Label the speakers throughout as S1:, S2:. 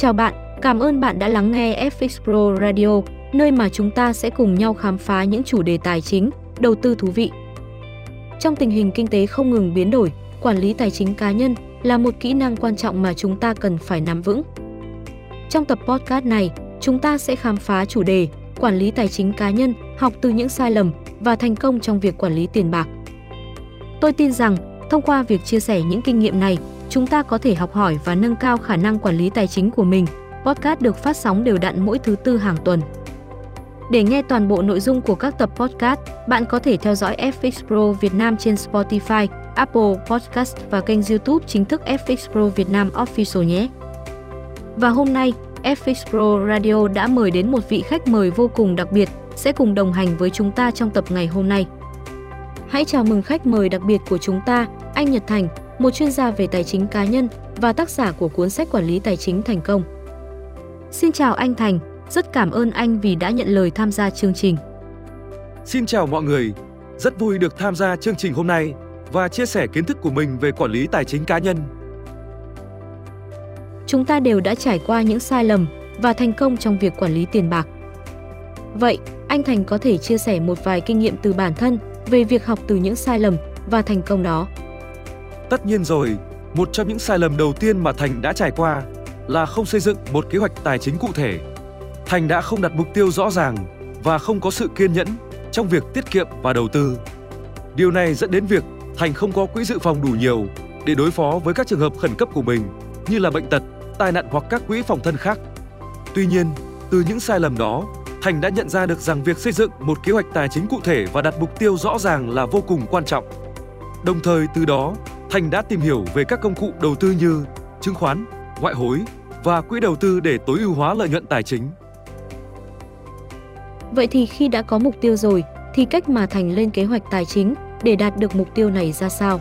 S1: Chào bạn, cảm ơn bạn đã lắng nghe FX Pro Radio, nơi mà chúng ta sẽ cùng nhau khám phá những chủ đề tài chính, đầu tư thú vị. Trong tình hình kinh tế không ngừng biến đổi, quản lý tài chính cá nhân là một kỹ năng quan trọng mà chúng ta cần phải nắm vững. Trong tập podcast này, chúng ta sẽ khám phá chủ đề quản lý tài chính cá nhân, học từ những sai lầm và thành công trong việc quản lý tiền bạc. Tôi tin rằng, thông qua việc chia sẻ những kinh nghiệm này, chúng ta có thể học hỏi và nâng cao khả năng quản lý tài chính của mình. Podcast được phát sóng đều đặn mỗi thứ tư hàng tuần. Để nghe toàn bộ nội dung của các tập podcast, bạn có thể theo dõi FX Pro Việt Nam trên Spotify, Apple Podcast và kênh YouTube chính thức FX Pro Việt Nam Official nhé. Và hôm nay, FX Pro Radio đã mời đến một vị khách mời vô cùng đặc biệt sẽ cùng đồng hành với chúng ta trong tập ngày hôm nay. Hãy chào mừng khách mời đặc biệt của chúng ta, anh Nhật Thành, một chuyên gia về tài chính cá nhân và tác giả của cuốn sách quản lý tài chính thành công. Xin chào anh Thành, rất cảm ơn anh vì đã nhận lời tham gia chương trình.
S2: Xin chào mọi người, rất vui được tham gia chương trình hôm nay và chia sẻ kiến thức của mình về quản lý tài chính cá nhân.
S1: Chúng ta đều đã trải qua những sai lầm và thành công trong việc quản lý tiền bạc. Vậy, anh Thành có thể chia sẻ một vài kinh nghiệm từ bản thân về việc học từ những sai lầm và thành công đó.
S2: Tất nhiên rồi, một trong những sai lầm đầu tiên mà Thành đã trải qua là không xây dựng một kế hoạch tài chính cụ thể. Thành đã không đặt mục tiêu rõ ràng và không có sự kiên nhẫn trong việc tiết kiệm và đầu tư. Điều này dẫn đến việc Thành không có quỹ dự phòng đủ nhiều để đối phó với các trường hợp khẩn cấp của mình như là bệnh tật, tai nạn hoặc các quỹ phòng thân khác. Tuy nhiên, từ những sai lầm đó, Thành đã nhận ra được rằng việc xây dựng một kế hoạch tài chính cụ thể và đặt mục tiêu rõ ràng là vô cùng quan trọng. Đồng thời từ đó, Thành đã tìm hiểu về các công cụ đầu tư như chứng khoán, ngoại hối và quỹ đầu tư để tối ưu hóa lợi nhuận tài chính.
S1: Vậy thì khi đã có mục tiêu rồi, thì cách mà Thành lên kế hoạch tài chính để đạt được mục tiêu này ra sao?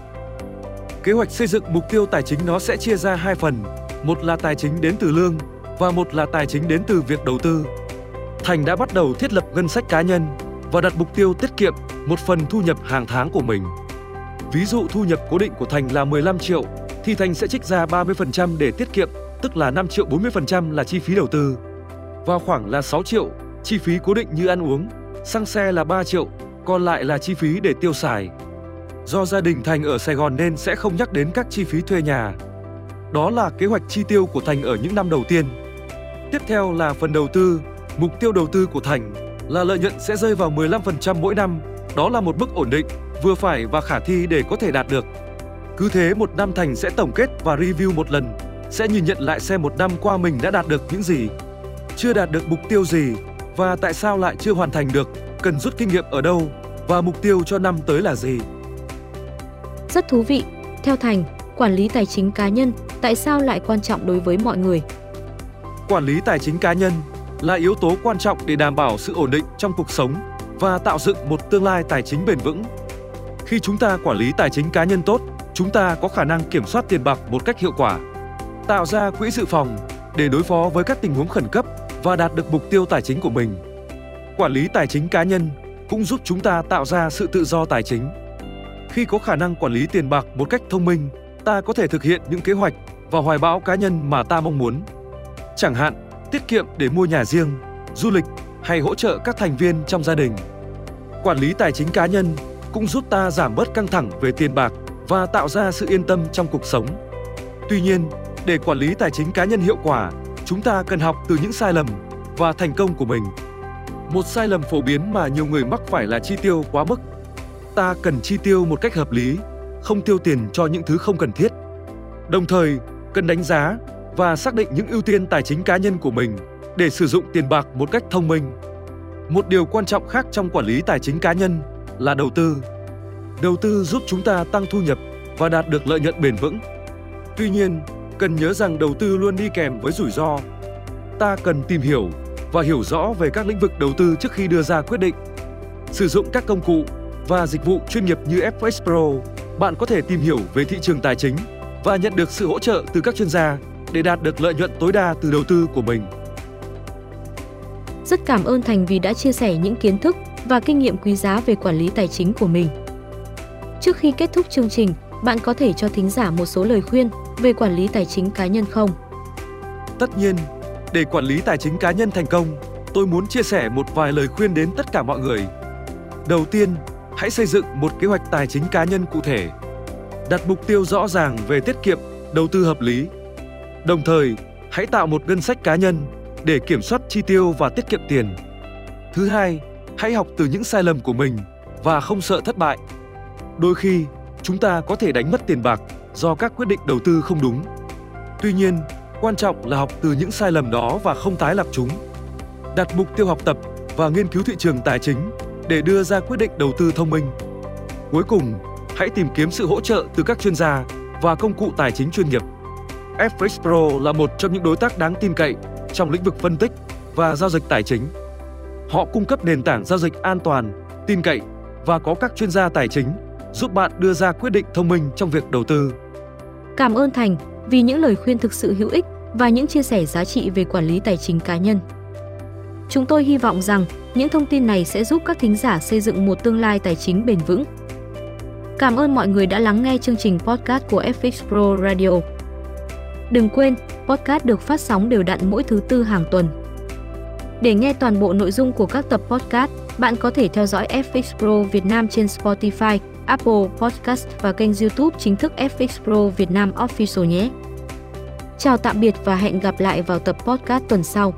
S2: Kế hoạch xây dựng mục tiêu tài chính nó sẽ chia ra hai phần, một là tài chính đến từ lương và một là tài chính đến từ việc đầu tư. Thành đã bắt đầu thiết lập ngân sách cá nhân và đặt mục tiêu tiết kiệm một phần thu nhập hàng tháng của mình. Ví dụ thu nhập cố định của Thành là 15 triệu thì Thành sẽ trích ra 30% để tiết kiệm, tức là 5 triệu 40% là chi phí đầu tư. Và khoảng là 6 triệu chi phí cố định như ăn uống, xăng xe là 3 triệu, còn lại là chi phí để tiêu xài. Do gia đình Thành ở Sài Gòn nên sẽ không nhắc đến các chi phí thuê nhà. Đó là kế hoạch chi tiêu của Thành ở những năm đầu tiên. Tiếp theo là phần đầu tư. Mục tiêu đầu tư của Thành là lợi nhuận sẽ rơi vào 15% mỗi năm. Đó là một mức ổn định, vừa phải và khả thi để có thể đạt được. Cứ thế một năm Thành sẽ tổng kết và review một lần, sẽ nhìn nhận lại xem một năm qua mình đã đạt được những gì, chưa đạt được mục tiêu gì và tại sao lại chưa hoàn thành được, cần rút kinh nghiệm ở đâu và mục tiêu cho năm tới là gì.
S1: Rất thú vị. Theo Thành, quản lý tài chính cá nhân tại sao lại quan trọng đối với mọi người?
S2: Quản lý tài chính cá nhân là yếu tố quan trọng để đảm bảo sự ổn định trong cuộc sống và tạo dựng một tương lai tài chính bền vững. Khi chúng ta quản lý tài chính cá nhân tốt, chúng ta có khả năng kiểm soát tiền bạc một cách hiệu quả, tạo ra quỹ dự phòng để đối phó với các tình huống khẩn cấp và đạt được mục tiêu tài chính của mình. Quản lý tài chính cá nhân cũng giúp chúng ta tạo ra sự tự do tài chính. Khi có khả năng quản lý tiền bạc một cách thông minh, ta có thể thực hiện những kế hoạch và hoài bão cá nhân mà ta mong muốn. Chẳng hạn, tiết kiệm để mua nhà riêng, du lịch hay hỗ trợ các thành viên trong gia đình. Quản lý tài chính cá nhân cũng giúp ta giảm bớt căng thẳng về tiền bạc và tạo ra sự yên tâm trong cuộc sống. Tuy nhiên, để quản lý tài chính cá nhân hiệu quả, chúng ta cần học từ những sai lầm và thành công của mình. Một sai lầm phổ biến mà nhiều người mắc phải là chi tiêu quá mức. Ta cần chi tiêu một cách hợp lý, không tiêu tiền cho những thứ không cần thiết. Đồng thời, cần đánh giá và xác định những ưu tiên tài chính cá nhân của mình để sử dụng tiền bạc một cách thông minh. Một điều quan trọng khác trong quản lý tài chính cá nhân là đầu tư. Đầu tư giúp chúng ta tăng thu nhập và đạt được lợi nhuận bền vững. Tuy nhiên, cần nhớ rằng đầu tư luôn đi kèm với rủi ro. Ta cần tìm hiểu và hiểu rõ về các lĩnh vực đầu tư trước khi đưa ra quyết định. Sử dụng các công cụ và dịch vụ chuyên nghiệp như FX Pro, bạn có thể tìm hiểu về thị trường tài chính và nhận được sự hỗ trợ từ các chuyên gia để đạt được lợi nhuận tối đa từ đầu tư của mình.
S1: Rất cảm ơn Thành vì đã chia sẻ những kiến thức và kinh nghiệm quý giá về quản lý tài chính của mình. Trước khi kết thúc chương trình, bạn có thể cho thính giả một số lời khuyên về quản lý tài chính cá nhân không?
S2: Tất nhiên, để quản lý tài chính cá nhân thành công, tôi muốn chia sẻ một vài lời khuyên đến tất cả mọi người. Đầu tiên, hãy xây dựng một kế hoạch tài chính cá nhân cụ thể. Đặt mục tiêu rõ ràng về tiết kiệm, đầu tư hợp lý. Đồng thời, hãy tạo một ngân sách cá nhân để kiểm soát chi tiêu và tiết kiệm tiền. Thứ hai, hãy học từ những sai lầm của mình và không sợ thất bại. Đôi khi, chúng ta có thể đánh mất tiền bạc do các quyết định đầu tư không đúng. Tuy nhiên, quan trọng là học từ những sai lầm đó và không tái lập chúng. Đặt mục tiêu học tập và nghiên cứu thị trường tài chính để đưa ra quyết định đầu tư thông minh. Cuối cùng, hãy tìm kiếm sự hỗ trợ từ các chuyên gia và công cụ tài chính chuyên nghiệp. FX Pro là một trong những đối tác đáng tin cậy trong lĩnh vực phân tích và giao dịch tài chính. Họ cung cấp nền tảng giao dịch an toàn, tin cậy và có các chuyên gia tài chính giúp bạn đưa ra quyết định thông minh trong việc đầu tư.
S1: Cảm ơn Thành vì những lời khuyên thực sự hữu ích và những chia sẻ giá trị về quản lý tài chính cá nhân. Chúng tôi hy vọng rằng những thông tin này sẽ giúp các thính giả xây dựng một tương lai tài chính bền vững. Cảm ơn mọi người đã lắng nghe chương trình podcast của FX Pro Radio. Đừng quên, podcast được phát sóng đều đặn mỗi thứ tư hàng tuần. Để nghe toàn bộ nội dung của các tập podcast, bạn có thể theo dõi FX Pro Việt Nam trên Spotify, Apple Podcast và kênh YouTube chính thức FX Pro Việt Nam Official nhé. Chào tạm biệt và hẹn gặp lại vào tập podcast tuần sau.